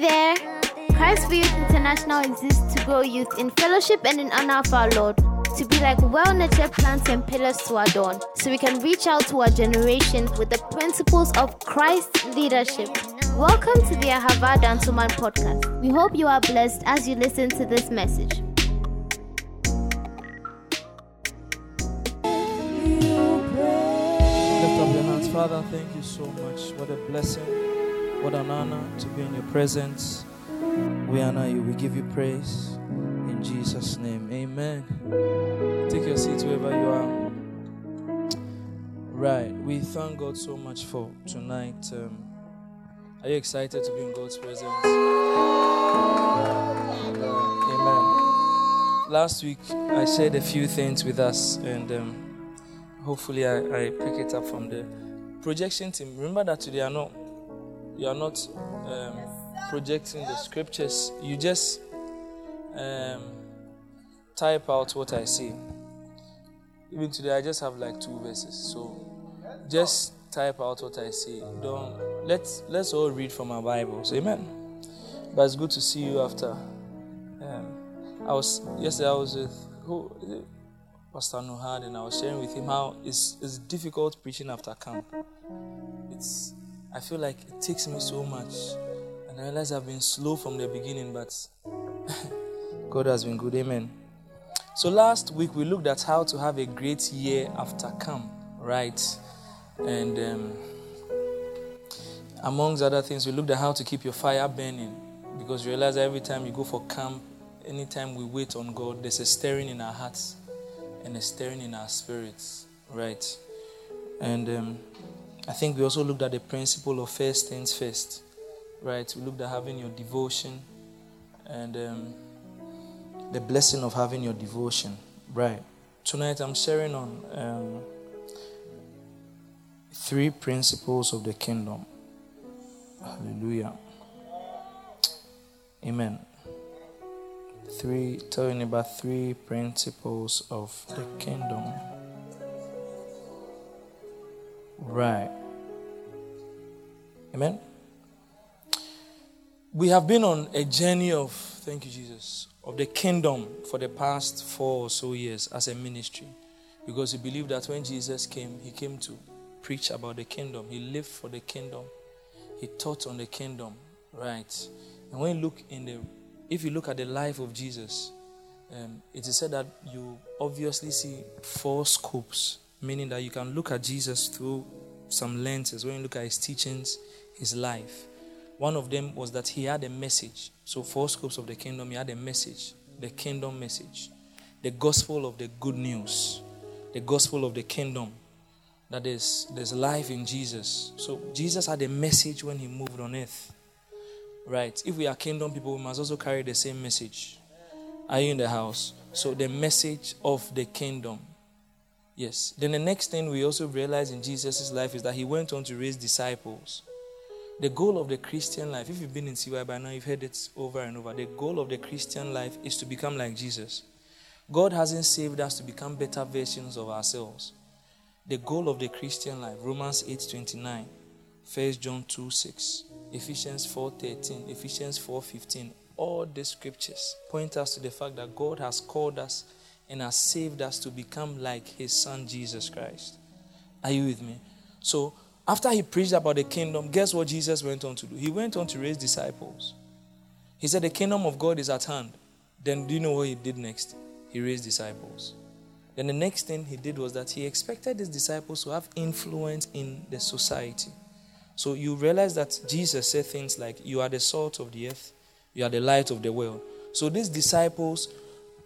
There! Christ for Youth International exists to grow youth in fellowship and in honor of our Lord, to be like well nurtured plants and pillars to adorn, so we can reach out to our generation with the principles of Christ's leadership. Welcome to the Ahava Dansoman podcast. We hope you are blessed as you listen to this message. Lift up your hands. Father, thank you so much. What a blessing. What an honor to be in your presence. We honor you. We give you praise. In Jesus' name. Amen. Take your seats wherever you are. Right. We thank God so much for tonight. Um, are you excited to be in God's presence? Amen. Last week, I shared a few things with us, and um, hopefully I, I pick it up from the projection team. Remember that today are not you are not um, projecting the scriptures. You just um, type out what I see. Even today I just have like two verses. So just type out what I see. Don't let's let's all read from our Bibles. Amen. But it's good to see you after. Um, I was yesterday I was with who? Pastor Nuhad, and I was sharing with him how it's, it's difficult preaching after camp. It's I feel like it takes me so much, and I realize I've been slow from the beginning, but God has been good. Amen. So last week we looked at how to have a great year after camp, right? And um, amongst other things, we looked at how to keep your fire burning because you realize every time you go for camp, anytime we wait on God, there's a stirring in our hearts and a stirring in our spirits, right? And um, I think we also looked at the principle of first things first, right? We looked at having your devotion and um, the blessing of having your devotion, right? Tonight I'm sharing on um, three principles of the kingdom. Hallelujah. Amen three telling about three principles of the kingdom. Right. Amen. We have been on a journey of thank you, Jesus, of the kingdom for the past four or so years as a ministry. Because we believe that when Jesus came, he came to preach about the kingdom. He lived for the kingdom. He taught on the kingdom. Right. And when you look in the if you look at the life of Jesus, um, it is said that you obviously see four scopes, meaning that you can look at Jesus through some lenses when you look at his teachings, his life. One of them was that he had a message. So, four scopes of the kingdom, he had a message, the kingdom message, the gospel of the good news, the gospel of the kingdom. That there's, there's life in Jesus. So, Jesus had a message when he moved on earth. Right. If we are kingdom people, we must also carry the same message. Are you in the house? So the message of the kingdom. Yes. Then the next thing we also realize in Jesus' life is that he went on to raise disciples. The goal of the Christian life, if you've been in CY by now, you've heard it over and over. The goal of the Christian life is to become like Jesus. God hasn't saved us to become better versions of ourselves. The goal of the Christian life, Romans 8 29, 1 John 2 6. Ephesians 4:13, Ephesians 4:15. All the scriptures point us to the fact that God has called us and has saved us to become like his son Jesus Christ. Are you with me? So, after he preached about the kingdom, guess what Jesus went on to do? He went on to raise disciples. He said the kingdom of God is at hand. Then do you know what he did next? He raised disciples. Then the next thing he did was that he expected his disciples to have influence in the society. So you realize that Jesus said things like, You are the salt of the earth, you are the light of the world. So these disciples,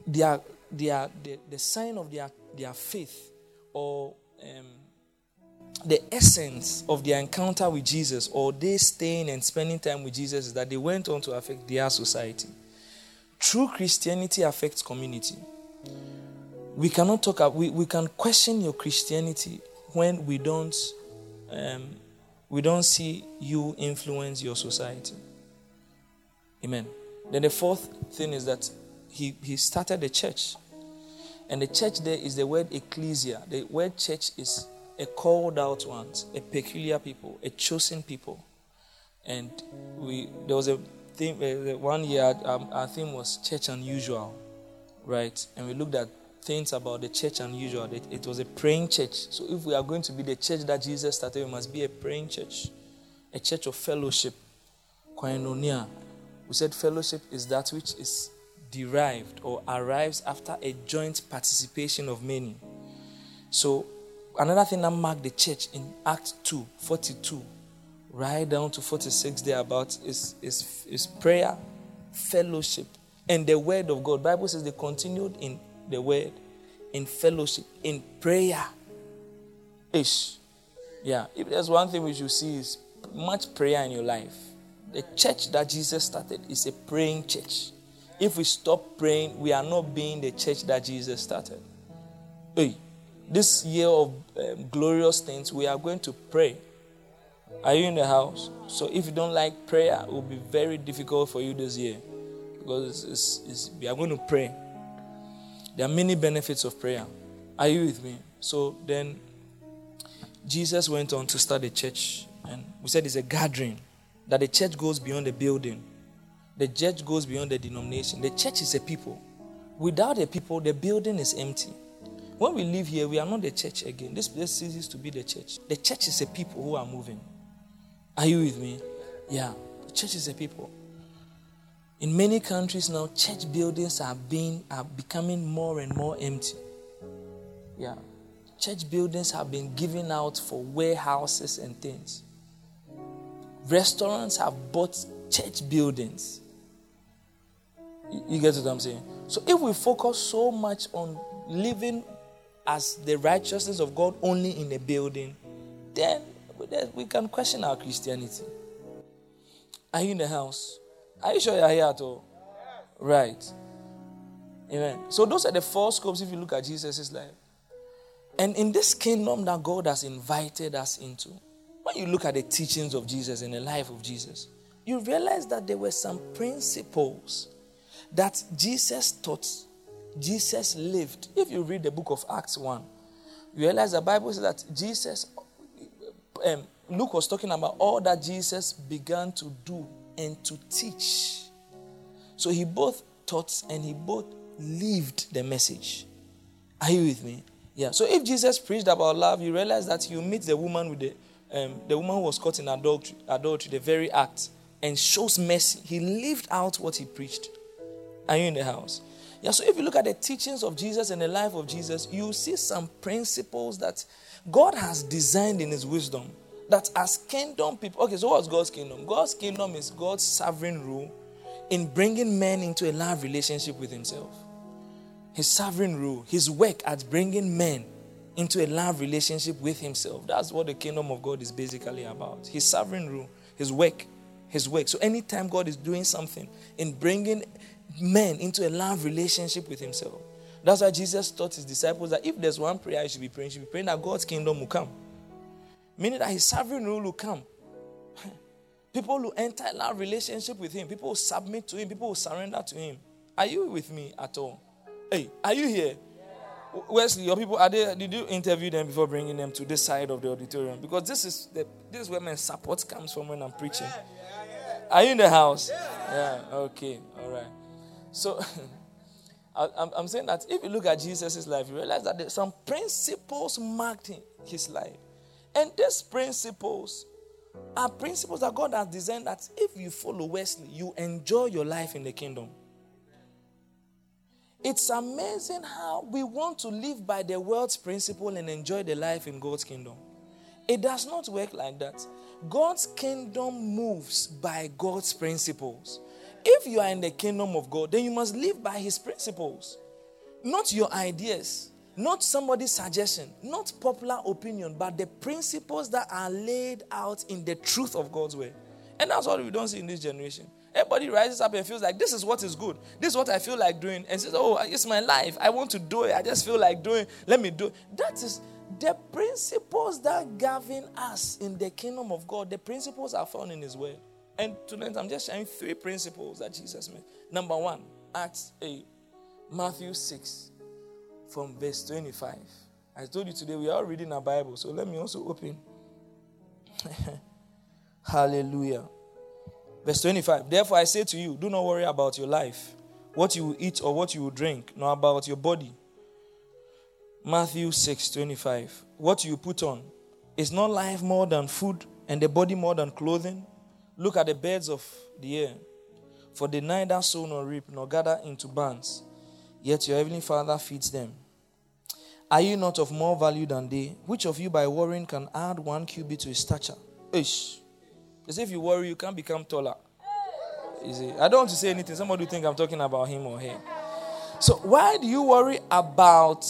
they are, they are the, the sign of their, their faith or um, the essence of their encounter with Jesus or they staying and spending time with Jesus is that they went on to affect their society. True Christianity affects community. We cannot talk, we, we can question your Christianity when we don't um, we don't see you influence your society. Amen. Then the fourth thing is that he, he started the church. And the church there is the word ecclesia. The word church is a called out ones, a peculiar people, a chosen people. And we there was a theme, uh, one year um, our theme was church unusual, right? And we looked at things about the church unusual. It, it was a praying church. So if we are going to be the church that Jesus started, we must be a praying church, a church of fellowship. Koinonia. We said fellowship is that which is derived or arrives after a joint participation of many. So another thing that marked the church in Act 2, 42, right down to 46 thereabout is, is, is prayer, fellowship, and the word of God. Bible says they continued in the word, in fellowship, in prayer. Ish. Yeah. If there's one thing we should see is much prayer in your life. The church that Jesus started is a praying church. If we stop praying, we are not being the church that Jesus started. Hey, this year of um, glorious things, we are going to pray. Are you in the house? So if you don't like prayer, it will be very difficult for you this year because it's, it's, it's, we are going to pray. There are many benefits of prayer. Are you with me? So then Jesus went on to start a church, and we said it's a gathering, that the church goes beyond the building. The church goes beyond the denomination. The church is a people. Without a people, the building is empty. When we live here, we are not the church again. This place ceases to be the church. The church is a people who are moving. Are you with me? Yeah. The church is a people. In many countries now, church buildings are being are becoming more and more empty. Yeah. Church buildings have been given out for warehouses and things. Restaurants have bought church buildings. You get what I'm saying? So if we focus so much on living as the righteousness of God only in a building, then we can question our Christianity. Are you in the house? Are you sure you're here at all? Right. Amen. So those are the four scopes if you look at Jesus' life. And in this kingdom that God has invited us into, when you look at the teachings of Jesus and the life of Jesus, you realize that there were some principles that Jesus taught, Jesus lived. If you read the book of Acts 1, you realize the Bible says that Jesus, um, Luke was talking about all that Jesus began to do and to teach. So he both taught and he both lived the message. Are you with me? Yeah. So if Jesus preached about love, you realize that you meet the woman with the um, the woman who was caught in adultery, adultery, the very act, and shows mercy. He lived out what he preached. Are you in the house? Yeah, so if you look at the teachings of Jesus and the life of Jesus, you see some principles that God has designed in his wisdom that as kingdom people, okay, so what's God's kingdom? God's kingdom is God's sovereign rule in bringing men into a love relationship with Himself. His sovereign rule, His work at bringing men into a love relationship with Himself. That's what the kingdom of God is basically about. His sovereign rule, His work, His work. So anytime God is doing something in bringing men into a love relationship with Himself, that's why Jesus taught His disciples that if there's one prayer you should be praying, you should be praying that God's kingdom will come. Meaning that his sovereign rule will come. People will enter a love relationship with him. People will submit to him. People will surrender to him. Are you with me at all? Hey, are you here? Wesley, your people are they? Did you interview them before bringing them to this side of the auditorium? Because this is the this is where my support comes from when I'm preaching. Are you in the house? Yeah. Okay. All right. So I'm saying that if you look at Jesus' life, you realize that there's some principles marked in his life. And these principles are principles that God has designed that if you follow Wesley, you enjoy your life in the kingdom. It's amazing how we want to live by the world's principle and enjoy the life in God's kingdom. It does not work like that. God's kingdom moves by God's principles. If you are in the kingdom of God, then you must live by his principles, not your ideas. Not somebody's suggestion, not popular opinion, but the principles that are laid out in the truth of God's way. And that's what we don't see in this generation. Everybody rises up and feels like this is what is good. This is what I feel like doing. And says, Oh, it's my life. I want to do it. I just feel like doing. Let me do it. That is the principles that govern us in the kingdom of God. The principles are found in His Word. And tonight I'm just sharing three principles that Jesus made. Number one, Acts 8, Matthew 6, from verse 25. I told you today we are reading our Bible, so let me also open. Hallelujah. Verse 25 Therefore I say to you, do not worry about your life, what you will eat or what you will drink, nor about your body. Matthew 6 25. What you put on is not life more than food and the body more than clothing? Look at the birds of the air, for they neither sow nor reap nor gather into barns, yet your heavenly Father feeds them. Are you not of more value than they? Which of you by worrying can add one cubit to his stature? Ish. As if you worry, you can't become taller. You see, I don't want to say anything. Somebody think I'm talking about him or her. So why do you worry about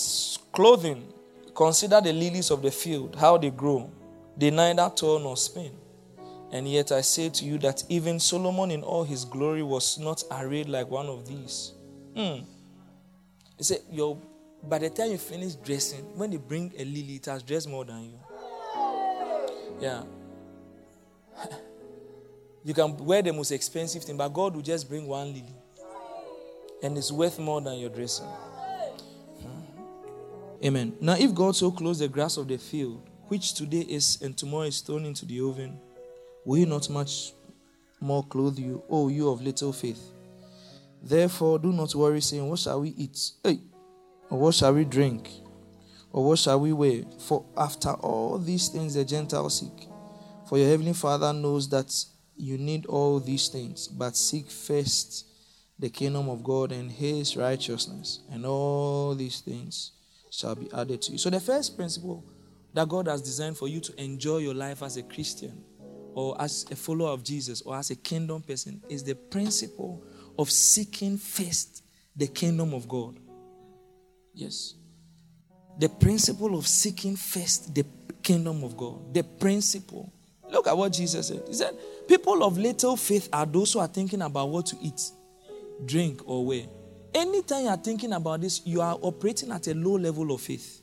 clothing? Consider the lilies of the field, how they grow. They neither toil nor spin. And yet I say to you that even Solomon in all his glory was not arrayed like one of these. Hmm. He said, Yo, by the time you finish dressing, when they bring a lily, it has dressed more than you. Yeah. you can wear the most expensive thing, but God will just bring one lily. And it's worth more than your dressing. Hmm. Amen. Now, if God so clothes the grass of the field, which today is and tomorrow is thrown into the oven, will he not much more clothe you, O you of little faith? Therefore, do not worry, saying, What shall we eat? Hey, or what shall we drink? Or what shall we wear? For after all these things the Gentiles seek. For your heavenly Father knows that you need all these things, but seek first the kingdom of God and his righteousness, and all these things shall be added to you. So, the first principle that God has designed for you to enjoy your life as a Christian or as a follower of Jesus or as a kingdom person is the principle of seeking first the kingdom of God. Yes. The principle of seeking first the kingdom of God. The principle. Look at what Jesus said. He said, People of little faith are those who are thinking about what to eat, drink, or wear. Anytime you are thinking about this, you are operating at a low level of faith.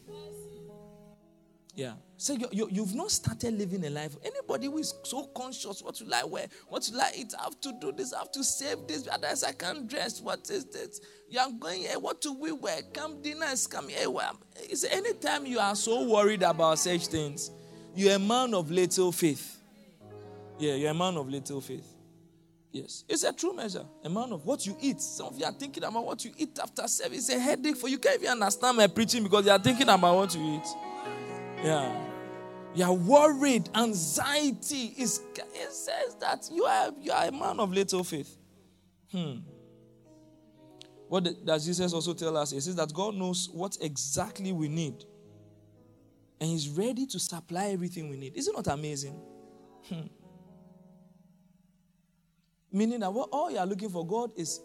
Yeah. So you, you, you've not started living a life. Anybody who is so conscious what you like wear, what you like eat, I have to do this, I have to save this, otherwise I can't dress. What is this? You are going here, what do we wear? Come dinner is coming here. Well, it's anytime you are so worried about such things, you're a man of little faith. Yeah, you're a man of little faith. Yes. It's a true measure. A man of what you eat. Some of you are thinking about what you eat after service. It's a headache for you. You can't even understand my preaching because you are thinking about what you eat. Yeah. You are worried. Anxiety is it says that you are you are a man of little faith. Hmm. What does Jesus also tell us? He says that God knows what exactly we need. And He's ready to supply everything we need. Is it amazing? Hmm. Meaning that what all you are looking for, God is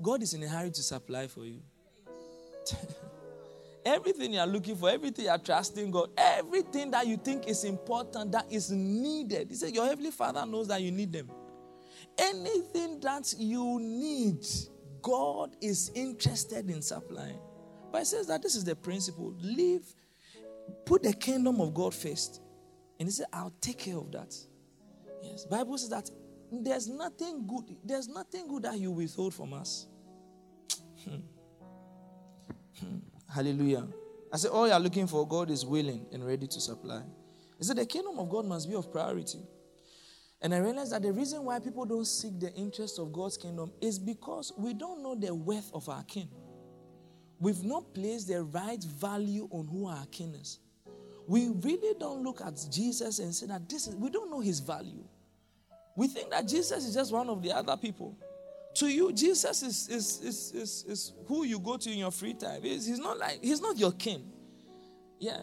God is in a hurry to supply for you. Everything you are looking for, everything you are trusting God, everything that you think is important, that is needed. He said, Your Heavenly Father knows that you need them. Anything that you need, God is interested in supplying. But it says that this is the principle. Live, put the kingdom of God first. And he said, I'll take care of that. Yes. Bible says that there's nothing good, there's nothing good that you withhold from us. Hmm. Hallelujah. I said, all you're looking for, God is willing and ready to supply. He said, the kingdom of God must be of priority. And I realized that the reason why people don't seek the interest of God's kingdom is because we don't know the worth of our king. We've not placed the right value on who our king is. We really don't look at Jesus and say that this is, we don't know his value. We think that Jesus is just one of the other people. To you, Jesus is, is, is, is, is who you go to in your free time. He's, he's not like, he's not your king. Yeah,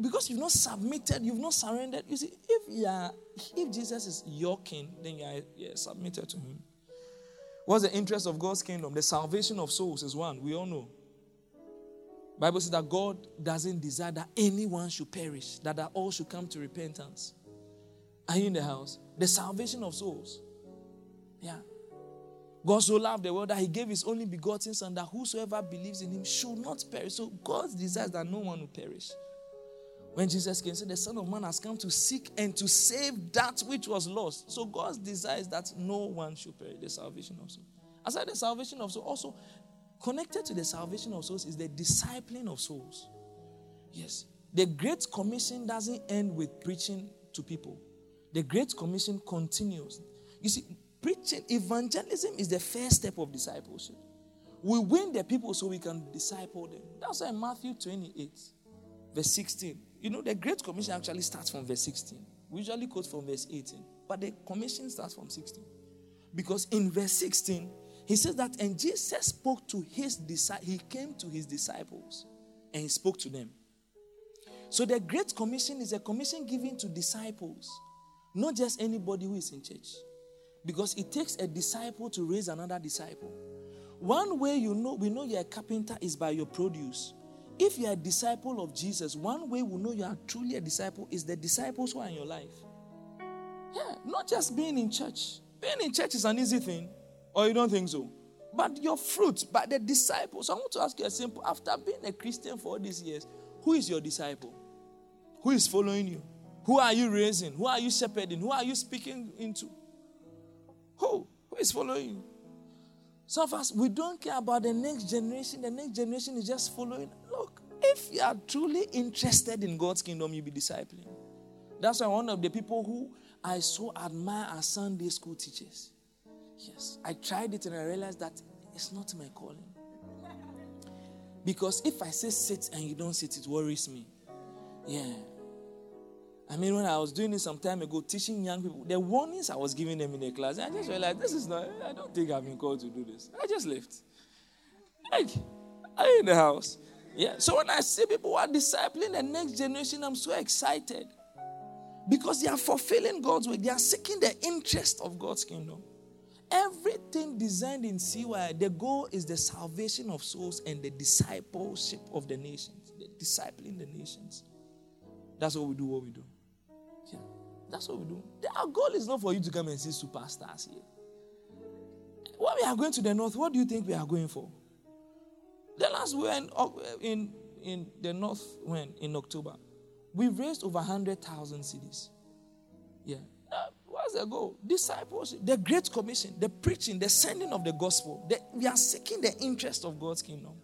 because you've not submitted, you've not surrendered. You see, if yeah, if Jesus is your king, then you're, you're submitted to him. What's the interest of God's kingdom? The salvation of souls is one. We all know. Bible says that God doesn't desire that anyone should perish, that, that all should come to repentance. Are you in the house? The salvation of souls. Yeah. God so loved the world that he gave his only begotten son that whosoever believes in him should not perish. So God desires that no one will perish. When Jesus came, said the Son of Man has come to seek and to save that which was lost. So God desires that no one should perish, the salvation of souls. Aside the salvation of souls, also connected to the salvation of souls is the discipling of souls. Yes. The Great Commission doesn't end with preaching to people. The Great Commission continues. You see, preaching, evangelism is the first step of discipleship. We win the people so we can disciple them. That's why Matthew 28, verse 16. You know, the Great Commission actually starts from verse 16. We usually quote from verse 18, but the commission starts from 16. Because in verse 16, he says that, and Jesus spoke to his disciples, he came to his disciples and he spoke to them. So the Great Commission is a commission given to disciples, not just anybody who is in church. Because it takes a disciple to raise another disciple. One way you know we know you're a carpenter is by your produce. If you're a disciple of Jesus, one way we know you are truly a disciple is the disciples who are in your life. Yeah, not just being in church. Being in church is an easy thing, or you don't think so? But your fruit, by the disciples. I want to ask you a simple after being a Christian for all these years, who is your disciple? Who is following you? Who are you raising? Who are you shepherding? Who are you speaking into? Who? Who is following you? Some of us, we don't care about the next generation. The next generation is just following. Look, if you are truly interested in God's kingdom, you'll be discipling. That's why one of the people who I so admire are Sunday school teachers. Yes, I tried it and I realized that it's not my calling. Because if I say sit and you don't sit, it worries me. Yeah. I mean, when I was doing this some time ago, teaching young people, the warnings I was giving them in the class, I just realized this is not, I don't think I've been called to do this. I just left. Like, are you in the house? Yeah. So when I see people who are discipling the next generation, I'm so excited. Because they are fulfilling God's way, they are seeking the interest of God's kingdom. Everything designed in CY, the goal is the salvation of souls and the discipleship of the nations, the discipling the nations. That's what we do, what we do. Yeah, that's what we do. Our goal is not for you to come and see superstars here. When we are going to the north, what do you think we are going for? The last we were in, in, in the north when in October, we raised over 100,000 cedis. Yeah. Uh, what's the goal? Discipleship, the Great Commission, the preaching, the sending of the gospel. The, we are seeking the interest of God's kingdom.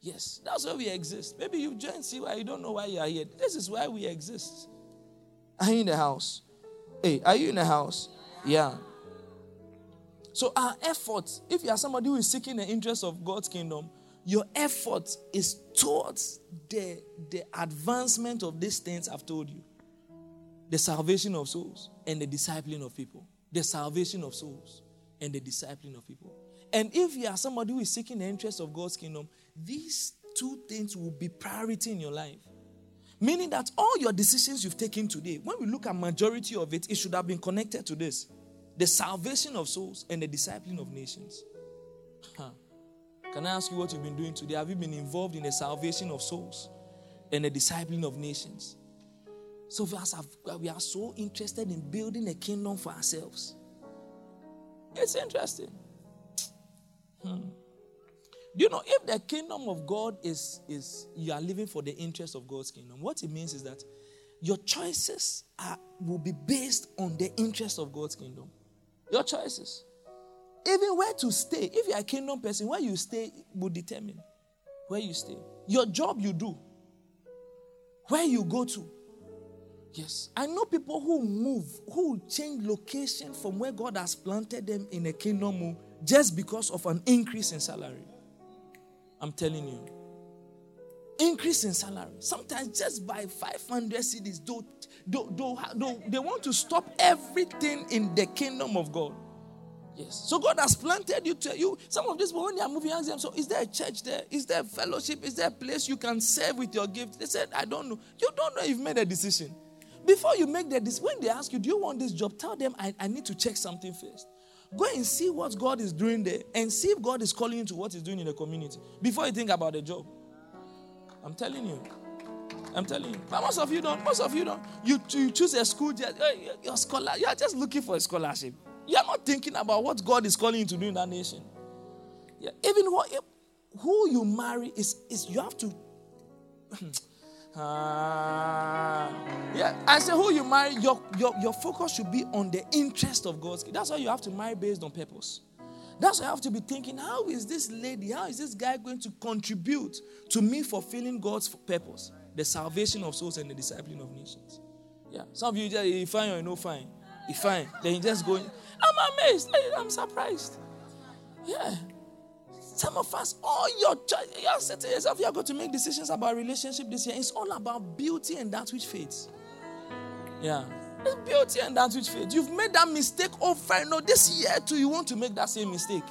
Yes, that's why we exist. Maybe you joined CY you don't know why you are here. This is why we exist. Are you in the house? Hey, are you in the house? Yeah. So our effort, if you are somebody who is seeking the interest of God's kingdom, your effort is towards the, the advancement of these things I've told you. The salvation of souls and the discipling of people. The salvation of souls and the discipling of people. And if you are somebody who is seeking the interest of God's kingdom, these two things will be priority in your life. Meaning that all your decisions you've taken today, when we look at majority of it, it should have been connected to this. The salvation of souls and the discipling of nations. Huh. Can I ask you what you've been doing today? Have you been involved in the salvation of souls and the discipling of nations? So we are so interested in building a kingdom for ourselves. It's interesting. Hmm. You know if the kingdom of God is, is you are living for the interest of God's kingdom, what it means is that your choices are, will be based on the interest of God's kingdom. Your choices. Even where to stay. If you're a kingdom person, where you stay will determine where you stay. Your job you do. Where you go to. Yes. I know people who move, who change location from where God has planted them in a kingdom just because of an increase in salary. I'm telling you. Increase in salary. Sometimes just by 500 cedis, don't, don't, don't, don't, they want to stop everything in the kingdom of God. Yes. So God has planted you to you. Some of these people, when they are moving, ask them, so is there a church there? Is there a fellowship? Is there a place you can serve with your gift? They said, I don't know. You don't know if you've made a decision. Before you make the decision, when they ask you, do you want this job? Tell them, I, I need to check something first. Go and see what God is doing there and see if God is calling you to what He's doing in the community before you think about the job. I'm telling you. I'm telling you. But most of you don't. Most of you don't. You, you choose a school, you're scholar. You are just looking for a scholarship. You are not thinking about what God is calling you to do in that nation. Yeah. Even what, who you marry is, is you have to. Uh, yeah, I say who you marry, your, your, your focus should be on the interest of God's. That's why you have to marry based on purpose. That's why you have to be thinking, how is this lady, how is this guy going to contribute to me fulfilling God's purpose? The salvation of souls and the discipling of nations. Yeah. Some of you just you fine or no fine. He fine. Then he just going. I'm amazed. I'm surprised. Yeah. Some of us, all your choice, you are setting yourself, you are going to make decisions about relationship this year. It's all about beauty and that which fades. Yeah. It's beauty and that which fades. You've made that mistake oh, over. and over. this year too, you want to make that same mistake.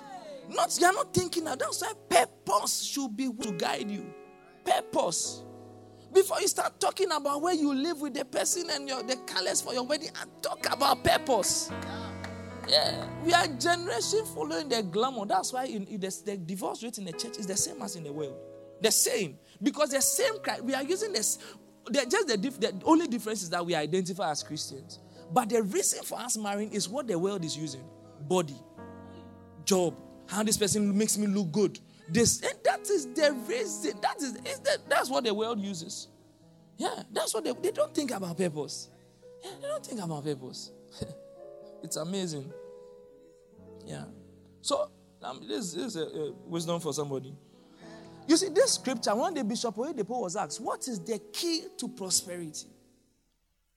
Not you're not thinking that. That's why purpose should be to guide you. Purpose. Before you start talking about where you live with the person and your the colors for your wedding, and talk about purpose. Yeah, we are generation following the glamour. That's why in, in the, the, divorce rate in the church is the same as in the world. The same. Because the same, we are using this. The, just the, the only difference is that we identify as Christians. But the reason for us marrying is what the world is using body, job, how this person makes me look good. This and that is the reason. That is, is the, that's what the world uses. Yeah, that's what they, they don't think about purpose. Yeah, they don't think about purpose. It's amazing. Yeah. So, um, this, this is a, a wisdom for somebody. You see, this scripture, one day Bishop Oyedepo was asked, What is the key to prosperity?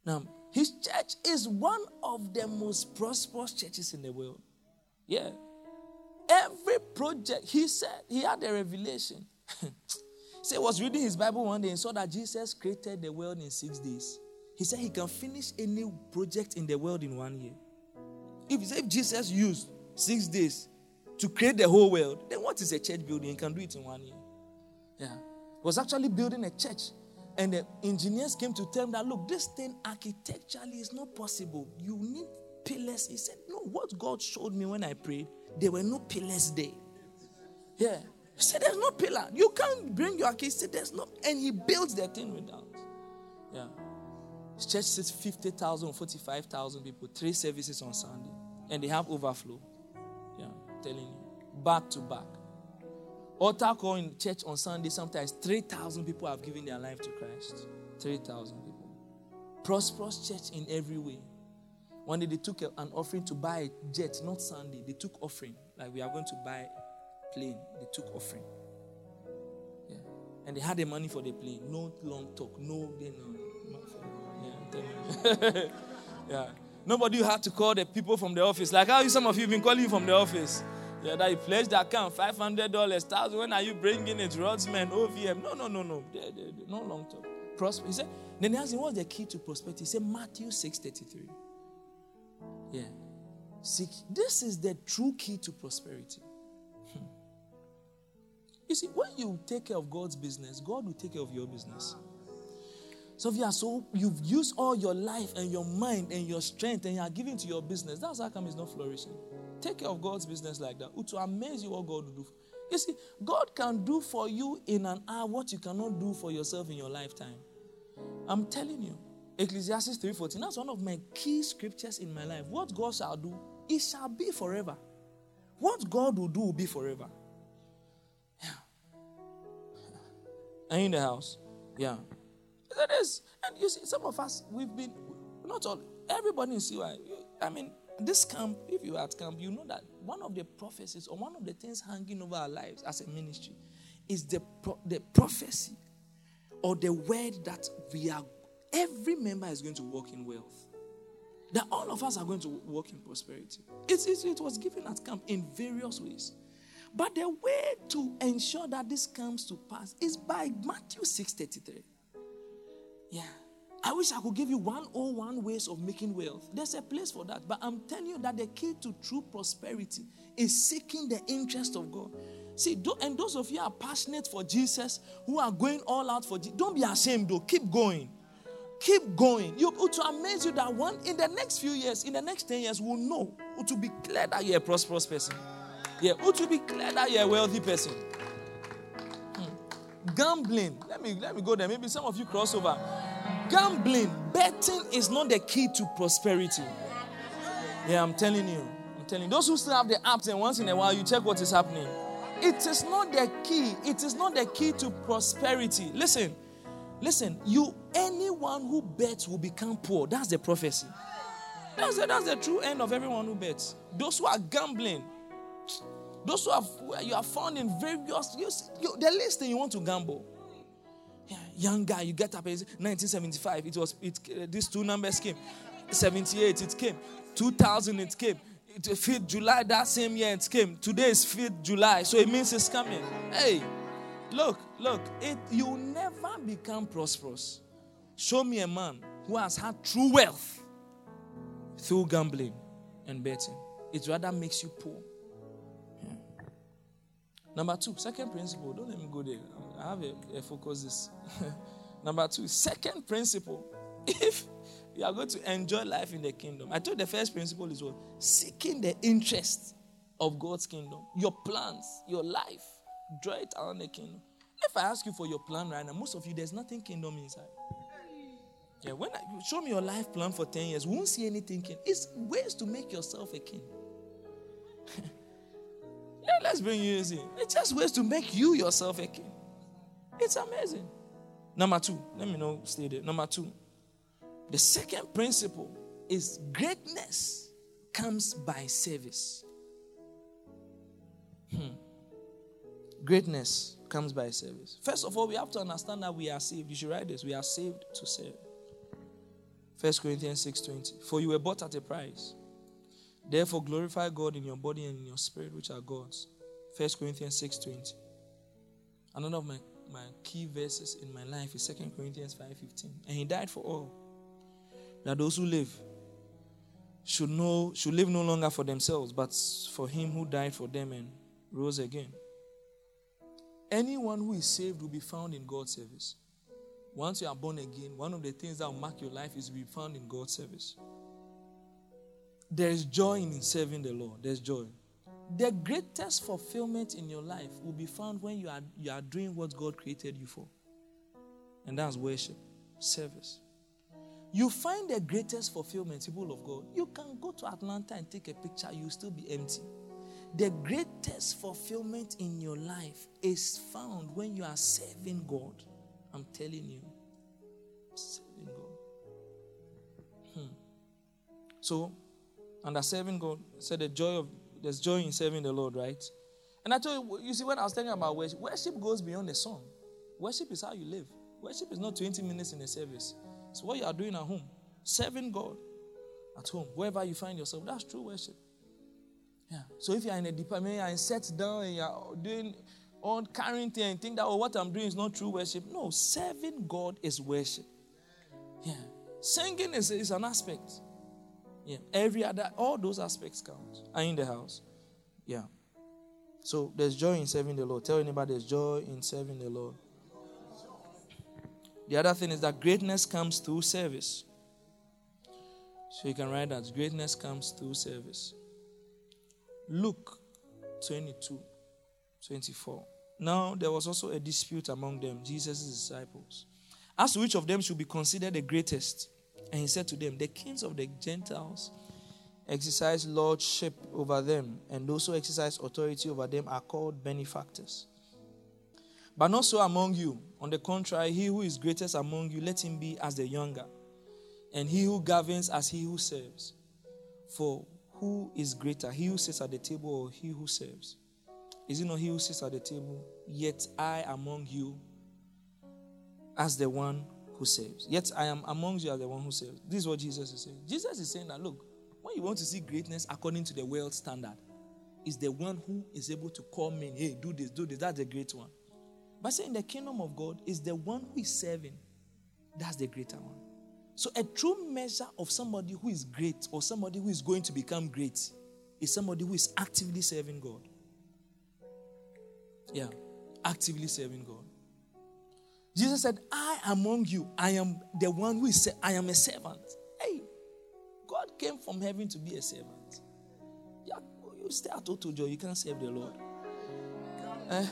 Now, his church is one of the most prosperous churches in the world. Yeah. Every project, he said, he had a revelation. so he was reading his Bible one day and saw that Jesus created the world in six days. He said he can finish any project in the world in one year. If, if Jesus used six days to create the whole world, then what is a church building? He can do it in one year. Yeah. He was actually building a church. And the engineers came to tell him that, look, this thing architecturally is not possible. You need pillars. He said, no, what God showed me when I prayed, there were no pillars there. Yeah. He said, there's no pillar. You can't bring your case. There's no. And he builds the thing without. Yeah. His church sits 50,000, 45,000 people, three services on Sunday. And they have overflow. Yeah, I'm telling you. Back to back. Altar call in church on Sunday, sometimes 3,000 people have given their life to Christ. 3,000 people. Prosperous church in every way. One day they took an offering to buy a jet, not Sunday. They took offering. Like we are going to buy plane. They took offering. Yeah. And they had the money for the plane. No long talk. No, they know. yeah. Nobody had to call the people from the office. Like how you some of you been calling from the office. Yeah, that you pledged the account, five hundred dollars. When are you bringing it? Rodsman, OVM. No, no, no, no. They, they, they, no long term. Prosper. He said. Then he asked him, "What's the key to prosperity?" He said, "Matthew six thirty three. Yeah. Seek. This is the true key to prosperity. Hmm. You see, when you take care of God's business, God will take care of your business. So if you are so you've used all your life and your mind and your strength and you are giving to your business, that's how come it's not flourishing. Take care of God's business like that. To amaze you what God will do. You see, God can do for you in an hour what you cannot do for yourself in your lifetime. I'm telling you. Ecclesiastes 3:14. That's one of my key scriptures in my life. What God shall do, it shall be forever. What God will do will be forever. Yeah. Are you in the house? Yeah. It is. And you see, some of us, we've been, not all, everybody in CY. I mean, this camp, if you are at camp, you know that one of the prophecies or one of the things hanging over our lives as a ministry is the, pro- the prophecy or the word that we are, every member is going to walk in wealth. That all of us are going to walk in prosperity. It's, it's, it was given at camp in various ways. But the way to ensure that this comes to pass is by Matthew 6:33. Yeah. I wish I could give you 101 ways of making wealth. There's a place for that. But I'm telling you that the key to true prosperity is seeking the interest of God. See, and those of you are passionate for Jesus, who are going all out for Jesus, don't be ashamed though. Keep going. Keep going. You to amaze you that one in the next few years, in the next 10 years, we'll know to be clear that you're a prosperous person. Yeah, to be clear that you're a wealthy person. Gambling. Let me let me go there. Maybe some of you cross over. Gambling, betting is not the key to prosperity. Yeah, I'm telling you. I'm telling you. Those who still have the apps and once in a while you check what is happening. It is not the key. It is not the key to prosperity. Listen, listen. You anyone who bets will become poor. That's the prophecy. That's the, that's the true end of everyone who bets. Those who are gambling, those who have you are found in various you, you, the list you want to gamble. Yeah, young guy, you get up. 1975. It was it, uh, this two numbers came. 78, it came. 2000, it came. 5th July that same year, it came. Today is 5th July, so it means it's coming. Hey, look, look, it you never become prosperous. Show me a man who has had true wealth through gambling and betting. It rather makes you poor. Number two, second principle. Don't let me go there. I have a, a focus this. Number two, second principle. If you are going to enjoy life in the kingdom, I told the first principle is what? Seeking the interest of God's kingdom, your plans, your life. Draw it around the kingdom. If I ask you for your plan right now, most of you, there's nothing kingdom inside. Yeah, when I, show me your life plan for 10 years, won't see anything king. It's ways to make yourself a king. yeah, let's bring you in. It's just ways to make you yourself a king. It's amazing. Number two, let me know, stay there. Number two, the second principle is greatness comes by service. Hmm. Greatness comes by service. First of all, we have to understand that we are saved. You should write this. We are saved to serve. 1 Corinthians 6:20. For you were bought at a price. Therefore glorify God in your body and in your spirit, which are God's. 1 Corinthians 6:20. Another of my, my key verses in my life is 2 Corinthians 5:15. And he died for all. That those who live should know should live no longer for themselves, but for him who died for them and rose again. Anyone who is saved will be found in God's service. Once you are born again, one of the things that will mark your life is to be found in God's service. There is joy in serving the Lord. There's joy. The greatest fulfillment in your life will be found when you are, you are doing what God created you for. And that's worship, service. You find the greatest fulfillment, people of God. You can go to Atlanta and take a picture, you'll still be empty. The greatest fulfillment in your life is found when you are serving God. I'm telling you. Serving God. Hmm. So, under serving God, said the joy of there's joy in serving the Lord, right? And I told you, you see, when I was talking about worship, worship goes beyond the song. Worship is how you live. Worship is not 20 minutes in a service. It's what you are doing at home. Serving God at home, wherever you find yourself. That's true worship. Yeah. So if you are in a department, you are set down and you are doing on carrying things and think that, oh, what I'm doing is not true worship. No, serving God is worship. Yeah. Singing is, is an aspect. Yeah. Every other, all those aspects count. Are in the house. Yeah. So there's joy in serving the Lord. Tell anybody there's joy in serving the Lord. The other thing is that greatness comes through service. So you can write that greatness comes through service. Luke 22. 24. Now there was also a dispute among them, Jesus' disciples, as to which of them should be considered the greatest. And he said to them, The kings of the Gentiles exercise lordship over them, and those who exercise authority over them are called benefactors. But not so among you. On the contrary, he who is greatest among you, let him be as the younger, and he who governs as he who serves. For who is greater, he who sits at the table or he who serves? Is it not he who sits at the table? Yet I among you as the one who saves. Yet I am among you as the one who saves. This is what Jesus is saying. Jesus is saying that look, when you want to see greatness according to the world standard, is the one who is able to call men, hey, do this, do this. That's the great one. But saying the kingdom of God is the one who is serving. That's the greater one. So a true measure of somebody who is great or somebody who is going to become great is somebody who is actively serving God. Yeah. Actively serving God. Jesus said, I among you, I am the one who is, I am a servant. Hey, God came from heaven to be a servant. Yeah, you stay at Otojo, you can't serve the Lord. Eh?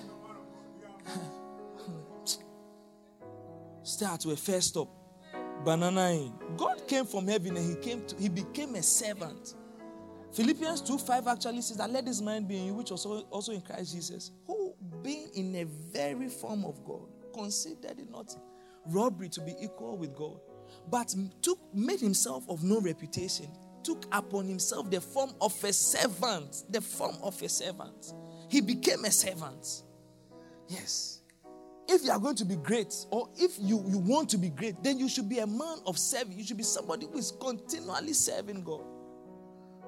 Start with first stop. Banana in. God came from heaven and he came to he became a servant. Philippians 2 5 actually says that let this mind be in you, which also also in Christ Jesus, who being in a very form of God, considered it not robbery to be equal with God, but took made himself of no reputation, took upon himself the form of a servant, the form of a servant. He became a servant. Yes. if you are going to be great, or if you, you want to be great, then you should be a man of service. You should be somebody who is continually serving God.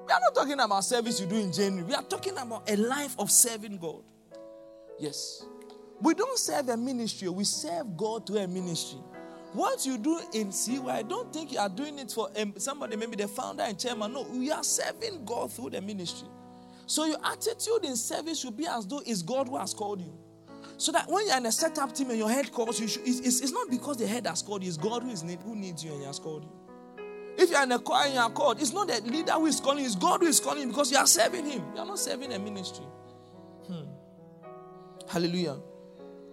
We are not talking about service you do in January. We are talking about a life of serving God. Yes. We don't serve a ministry, we serve God through a ministry. What you do in CY, don't think you are doing it for somebody, maybe the founder and chairman. No, we are serving God through the ministry. So your attitude in service should be as though it's God who has called you. So that when you're in a setup team and your head calls you, should, it's, it's, it's, not because the head has called you, it's God who, is need, who needs you and he has called you. If you're in a choir and you are called, it's not the leader who is calling you, it's God who is calling you because you are serving him. You are not serving a ministry. Hmm. Hallelujah.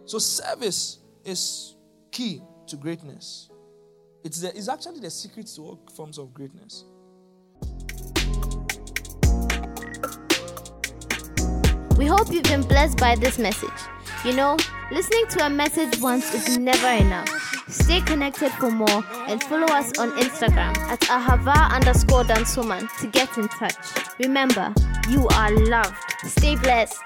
So service is key to greatness. It's, the, it's actually the secret to all forms of greatness. We hope you've been blessed by this message. You know, listening to a message once is never enough. Stay connected for more and follow us on Instagram at ahava underscore dansoman to get in touch. Remember, you are loved. Stay blessed.